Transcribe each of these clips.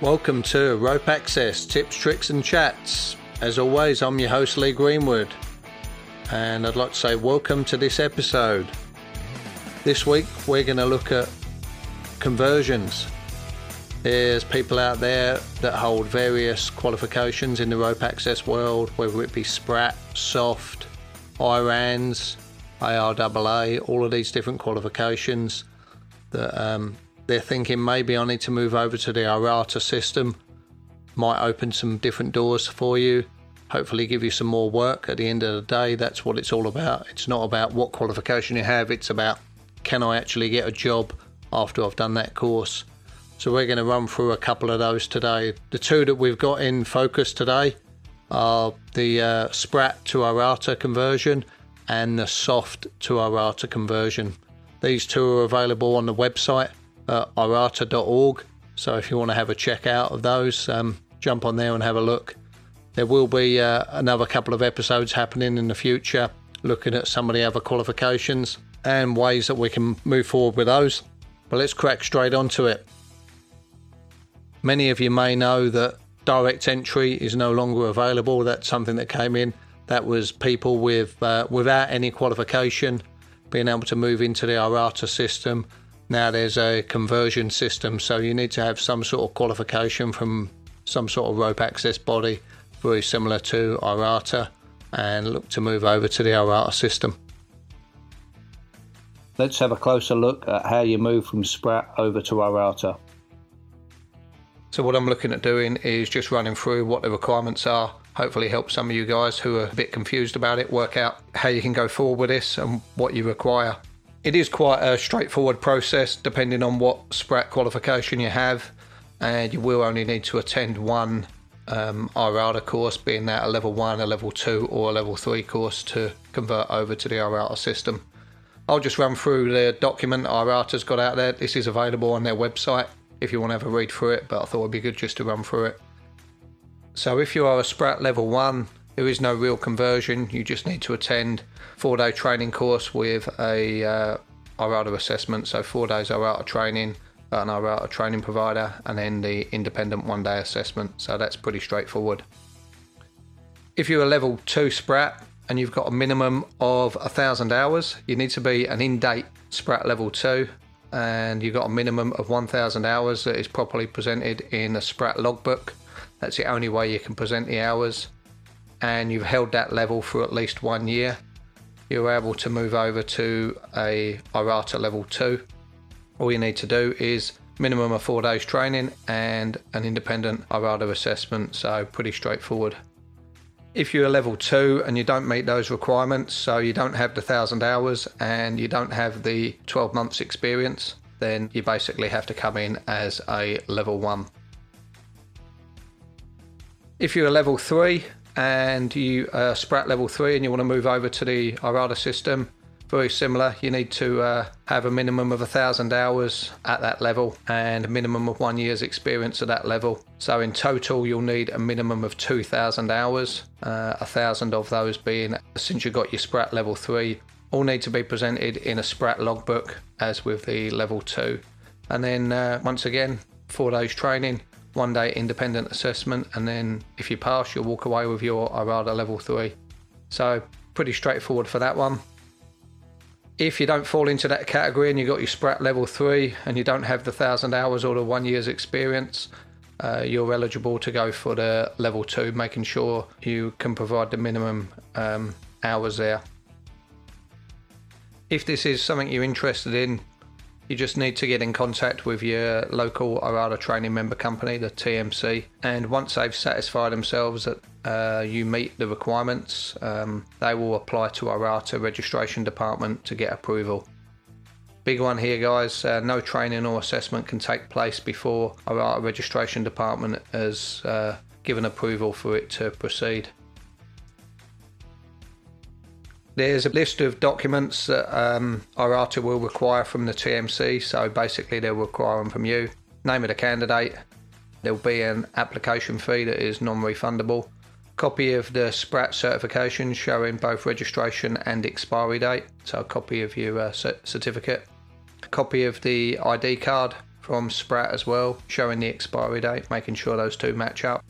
Welcome to Rope Access Tips, Tricks, and Chats. As always, I'm your host Lee Greenwood, and I'd like to say welcome to this episode. This week, we're going to look at conversions. There's people out there that hold various qualifications in the rope access world, whether it be SPRAT, SOFT, IRANS, ARAA, all of these different qualifications that um, they're thinking maybe I need to move over to the IRATA system. Might open some different doors for you. Hopefully, give you some more work. At the end of the day, that's what it's all about. It's not about what qualification you have, it's about can I actually get a job after I've done that course. So, we're going to run through a couple of those today. The two that we've got in focus today are the uh, SPRAT to IRATA conversion and the SOFT to IRATA conversion. These two are available on the website at irata.org. So if you want to have a check out of those, um, jump on there and have a look. There will be uh, another couple of episodes happening in the future looking at some of the other qualifications and ways that we can move forward with those. But let's crack straight onto it. Many of you may know that direct entry is no longer available. That's something that came in. That was people with uh, without any qualification being able to move into the IRATA system now there's a conversion system, so you need to have some sort of qualification from some sort of rope access body, very similar to IRATA, and look to move over to the IRATA system. Let's have a closer look at how you move from SPRAT over to IRATA. So what I'm looking at doing is just running through what the requirements are. Hopefully help some of you guys who are a bit confused about it work out how you can go forward with this and what you require. It is quite a straightforward process depending on what SPRAT qualification you have, and you will only need to attend one um, IRATA course, being that a level 1, a level 2, or a level 3 course to convert over to the IRATA system. I'll just run through the document IRATA's got out there. This is available on their website if you want to have a read through it, but I thought it'd be good just to run through it. So, if you are a SPRAT level 1, there is no real conversion. You just need to attend four day training course with a uh, IRATA assessment. So four days IRATA training, an IRATA training provider, and then the independent one day assessment. So that's pretty straightforward. If you're a level two SPRAT and you've got a minimum of a thousand hours, you need to be an in-date SPRAT level two, and you've got a minimum of 1,000 hours that is properly presented in a SPRAT logbook. That's the only way you can present the hours and you've held that level for at least one year, you're able to move over to a IRATA level 2. All you need to do is minimum of four days training and an independent IRATA assessment, so pretty straightforward. If you're a level 2 and you don't meet those requirements, so you don't have the 1000 hours and you don't have the 12 months experience, then you basically have to come in as a level 1. If you're a level 3 and you uh, Sprat level three and you want to move over to the IRATA system, very similar. You need to uh, have a minimum of a thousand hours at that level and a minimum of one year's experience at that level. So in total, you'll need a minimum of 2,000 hours. Uh, a thousand of those being since you got your Sprat level three, all need to be presented in a Sprat logbook as with the level two. And then uh, once again, four days training, one day independent assessment, and then if you pass, you'll walk away with your IRATA level 3. So, pretty straightforward for that one. If you don't fall into that category and you got your SPRAT level 3 and you don't have the 1000 hours or the one year's experience, uh, you're eligible to go for the level 2, making sure you can provide the minimum um, hours there. If this is something you're interested in, you just need to get in contact with your local IRATA training member company, the TMC, and once they've satisfied themselves that uh, you meet the requirements, um, they will apply to IRATA registration department to get approval. Big one here, guys. Uh, no training or assessment can take place before IRATA registration department has uh, given approval for it to proceed. There's a list of documents that um, IRATA will require from the TMC. So basically, they'll require them from you. Name of the candidate. There'll be an application fee that is non-refundable. Copy of the SPRAT certification showing both registration and expiry date. So a copy of your uh, certificate. Copy of the ID card from Sprat as well, showing the expiry date, making sure those two match up.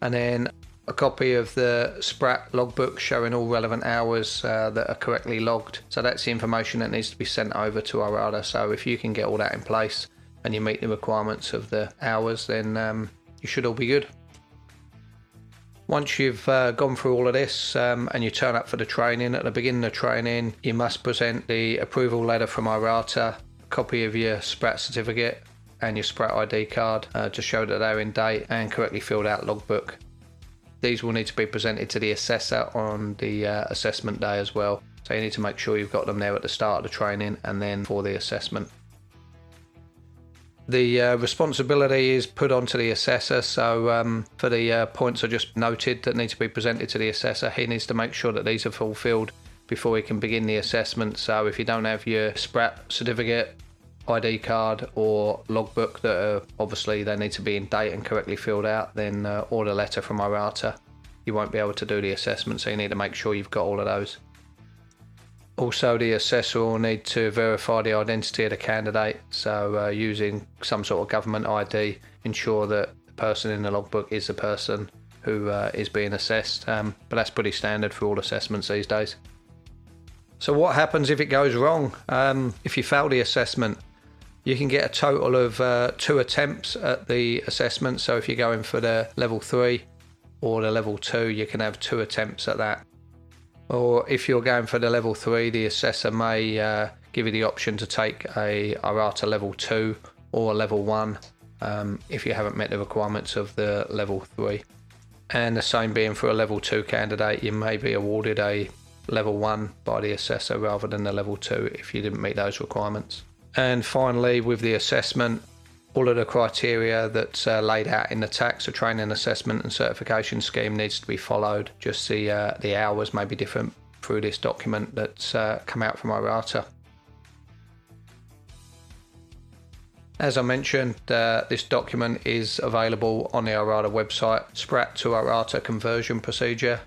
And then a copy of the Sprat logbook showing all relevant hours uh, that are correctly logged. So that's the information that needs to be sent over to IRATA. So if you can get all that in place and you meet the requirements of the hours, then um, you should all be good. Once you've uh, gone through all of this um, and you turn up for the training, at the beginning of training, you must present the approval letter from IRATA, copy of your SPRAT certificate, and your SPRAT ID card uh, to show that they're in date and correctly filled out logbook. These will need to be presented to the assessor on the uh, assessment day as well. So you need to make sure you've got them there at the start of the training and then for the assessment. The uh, responsibility is put onto the assessor. So, um, for the uh, points I just noted that need to be presented to the assessor, he needs to make sure that these are fulfilled before he can begin the assessment. So, if you don't have your SPRAT certificate, ID card, or logbook that are obviously they need to be in date and correctly filled out, then uh, order letter from IRATA. You won't be able to do the assessment, so you need to make sure you've got all of those. Also, the assessor will need to verify the identity of the candidate, so uh, using some sort of government ID, ensure that the person in the logbook is the person who uh, is being assessed. Um, but that's pretty standard for all assessments these days. So, what happens if it goes wrong? Um, if you fail the assessment, you can get a total of uh, two attempts at the assessment. So, if you're going for the level three or the level two, you can have two attempts at that or if you're going for the level three, the assessor may uh, give you the option to take a IRATA level two or level one um, if you haven't met the requirements of the level three. And the same being for a level two candidate, you may be awarded a level one by the assessor rather than the level two if you didn't meet those requirements. And finally, with the assessment, all of the criteria that's uh, laid out in the TACS, the training assessment and certification scheme needs to be followed. Just the uh, the hours may be different through this document that's uh, come out from IRATA. As I mentioned, uh, this document is available on the IRATA website, SPRAT to IRATA conversion procedure.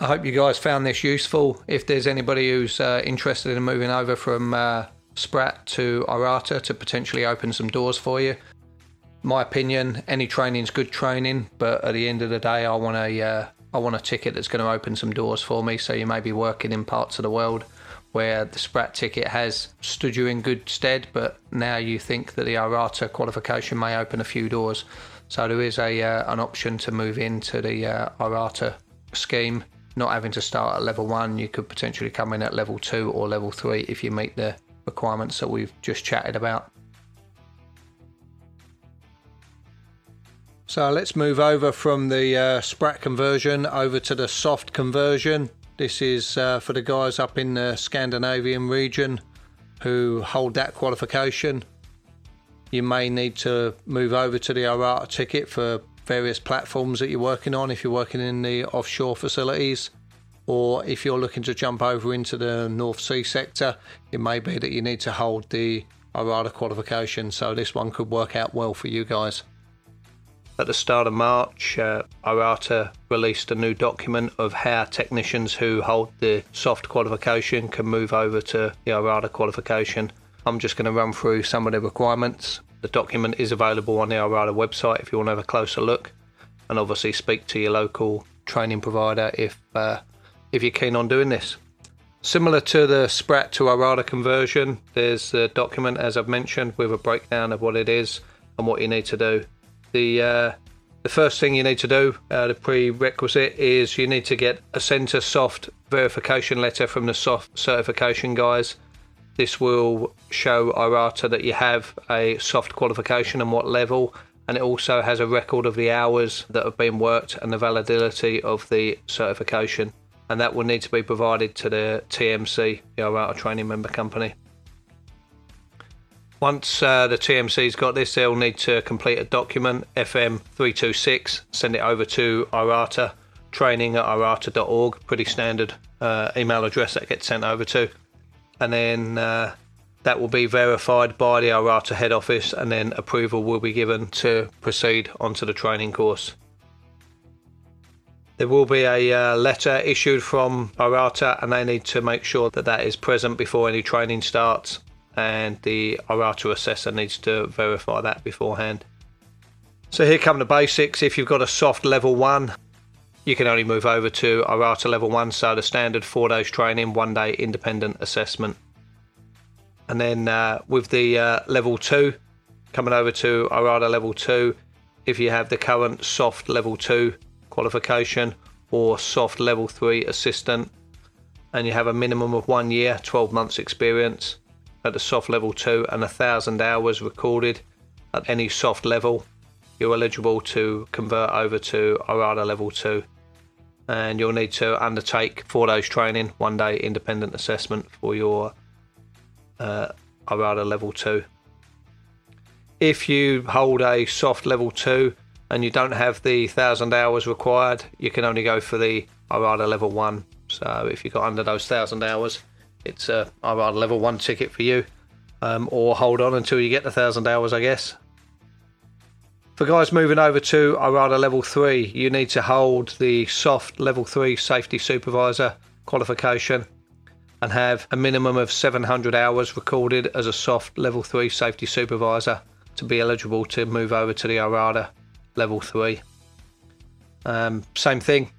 I hope you guys found this useful. If there's anybody who's uh, interested in moving over from uh, Sprat to IRATA to potentially open some doors for you. My opinion, any training is good training, but at the end of the day, I want a uh, I want a ticket that's going to open some doors for me. So you may be working in parts of the world where the Sprat ticket has stood you in good stead, but now you think that the IRATA qualification may open a few doors. So there is a uh, an option to move into the uh, IRATA scheme, not having to start at level one. You could potentially come in at level two or level three if you meet the requirements that we've just chatted about. So let's move over from the uh, Sprat conversion over to the soft conversion. This is uh, for the guys up in the Scandinavian region who hold that qualification. You may need to move over to the IRATA ticket for various platforms that you're working on if you're working in the offshore facilities or if you're looking to jump over into the North Sea sector, it may be that you need to hold the IRATA qualification. So this one could work out well for you guys. At the start of March, uh, IRATA released a new document of how technicians who hold the soft qualification can move over to the IRATA qualification. I'm just going to run through some of the requirements. The document is available on the IRATA website if you want to have a closer look, and obviously speak to your local training provider if uh, if you're keen on doing this. Similar to the Sprat to IRATA conversion, there's a document, as I've mentioned, with a breakdown of what it is and what you need to do. The uh, the first thing you need to do, uh, the prerequisite, is you need to get a Centre Soft verification letter from the soft certification guys. This will show IRATA that you have a soft qualification and what level, and it also has a record of the hours that have been worked and the validity of the certification and that will need to be provided to the TMC, the IRATA training member company. Once uh, the TMC's got this, they'll need to complete a document, FM326, send it over to IRATA, training at irata.org, pretty standard uh, email address that gets sent over to. And then uh, that will be verified by the IRATA head office, and then approval will be given to proceed onto the training course. There will be a uh, letter issued from IRATA, and they need to make sure that that is present before any training starts. and the IRATA assessor needs to verify that beforehand. So here come the basics. If you've got a soft level 1, you can only move over to IRATA level 1, so the standard 4 days training, 1 day independent assessment. And then uh, with the uh, level 2, coming over to IRATA level 2, if you have the current soft level 2 qualification or soft level 3 assistant, and you have a minimum of one year, 12 months experience at the soft level 2 and a thousand hours recorded at any soft level, you're eligible to convert over to IRATA level 2 and you'll need to undertake four days training, one day independent assessment for your uh, IRATA level 2. If you hold a soft level 2 and you don't have the thousand hours required, you can only go for the IRATA level 1 so if you got under those thousand hours, it's a IRATA level one ticket for you. Um, or hold on until you get the thousand hours, I guess. For guys moving over to IRATA level three, you need to hold the soft level three safety supervisor qualification and have a minimum of 700 hours recorded as a soft level 3 safety supervisor to be eligible to move over to the IRATA level 3. Um, same thing,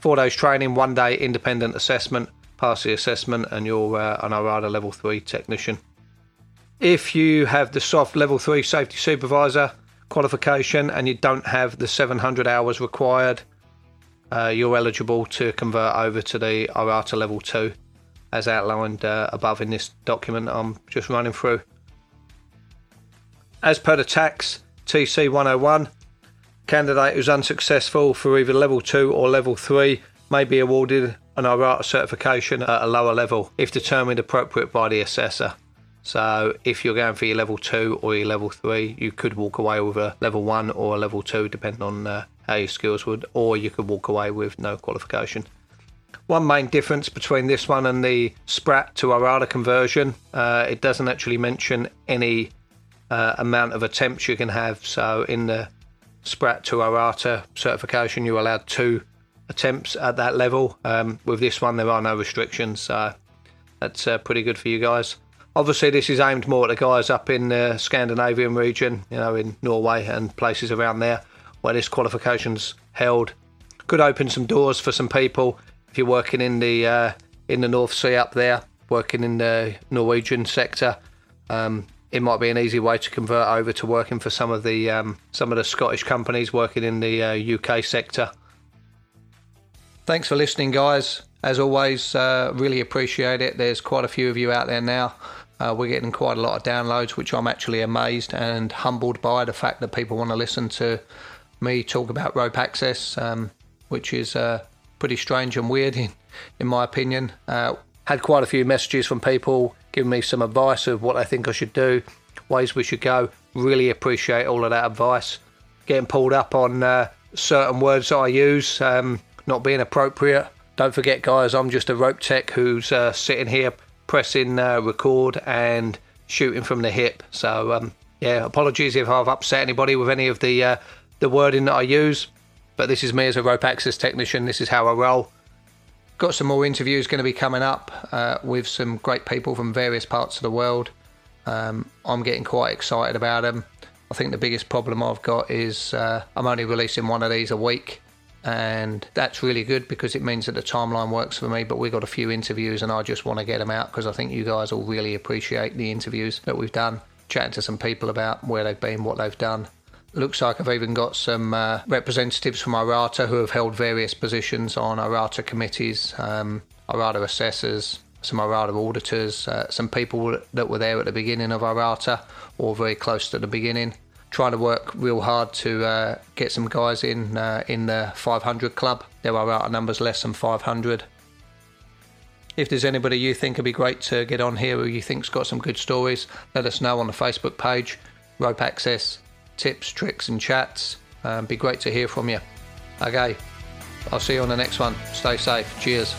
Four days training, one day independent assessment, pass the assessment, and you're uh, an IRATA level 3 technician. If you have the soft level 3 safety supervisor qualification and you don't have the 700 hours required, uh, you're eligible to convert over to the IRATA level 2 as outlined uh, above in this document I'm just running through. As per the TACS TC 101, Candidate who's unsuccessful for either level 2 or level 3 may be awarded an IRATA certification at a lower level if determined appropriate by the assessor. So if you're going for your level 2 or your level 3, you could walk away with a level 1 or a level 2 depending on uh, how your skills would, or you could walk away with no qualification. One main difference between this one and the SPRAT to IRATA conversion, uh, it doesn't actually mention any uh, amount of attempts you can have. So in the SPRAT to IRATA certification, you're allowed two attempts at that level. Um, with this one, there are no restrictions, so that's uh, pretty good for you guys. Obviously, this is aimed more at the guys up in the Scandinavian region, you know, in Norway and places around there where this qualification's held. Could open some doors for some people if you're working in the uh, in the North Sea up there, working in the Norwegian sector. Um, it might be an easy way to convert over to working for some of the um, some of the Scottish companies working in the uh, UK sector. Thanks for listening, guys. As always, uh, really appreciate it. There's quite a few of you out there now. Uh, we're getting quite a lot of downloads, which I'm actually amazed and humbled by the fact that people want to listen to me talk about rope access, um, which is uh, pretty strange and weird in, in my opinion. Had quite a few messages from people giving me some advice of what they think I should do, ways we should go. Really appreciate all of that advice. Getting pulled up on uh, certain words I use um, not being appropriate. Don't forget, guys, I'm just a rope tech who's uh, sitting here pressing uh, record and shooting from the hip. So, um, yeah, apologies if I've upset anybody with any of the uh, the wording that I use. But this is me as a rope access technician. This is how I roll. Got some more interviews going to be coming up uh, with some great people from various parts of the world. Um, I'm getting quite excited about them. I think the biggest problem I've got is uh, I'm only releasing one of these a week, and that's really good because it means that the timeline works for me. But we've got a few interviews, and I just want to get them out because I think you guys will really appreciate the interviews that we've done, chatting to some people about where they've been, what they've done, Looks like I've even got some uh, representatives from IRATA who have held various positions on IRATA committees, um, IRATA assessors, some IRATA auditors, uh, some people that were there at the beginning of IRATA or very close to the beginning. Trying to work real hard to uh, get some guys in uh, in the 500 club. There are IRATA numbers less than 500. If there's anybody you think would be great to get on here who you think's got some good stories, let us know on the Facebook page, Rope Access tips, tricks, and chats. Um, be great to hear from you. Okay, I'll see you on the next one. Stay safe. Cheers.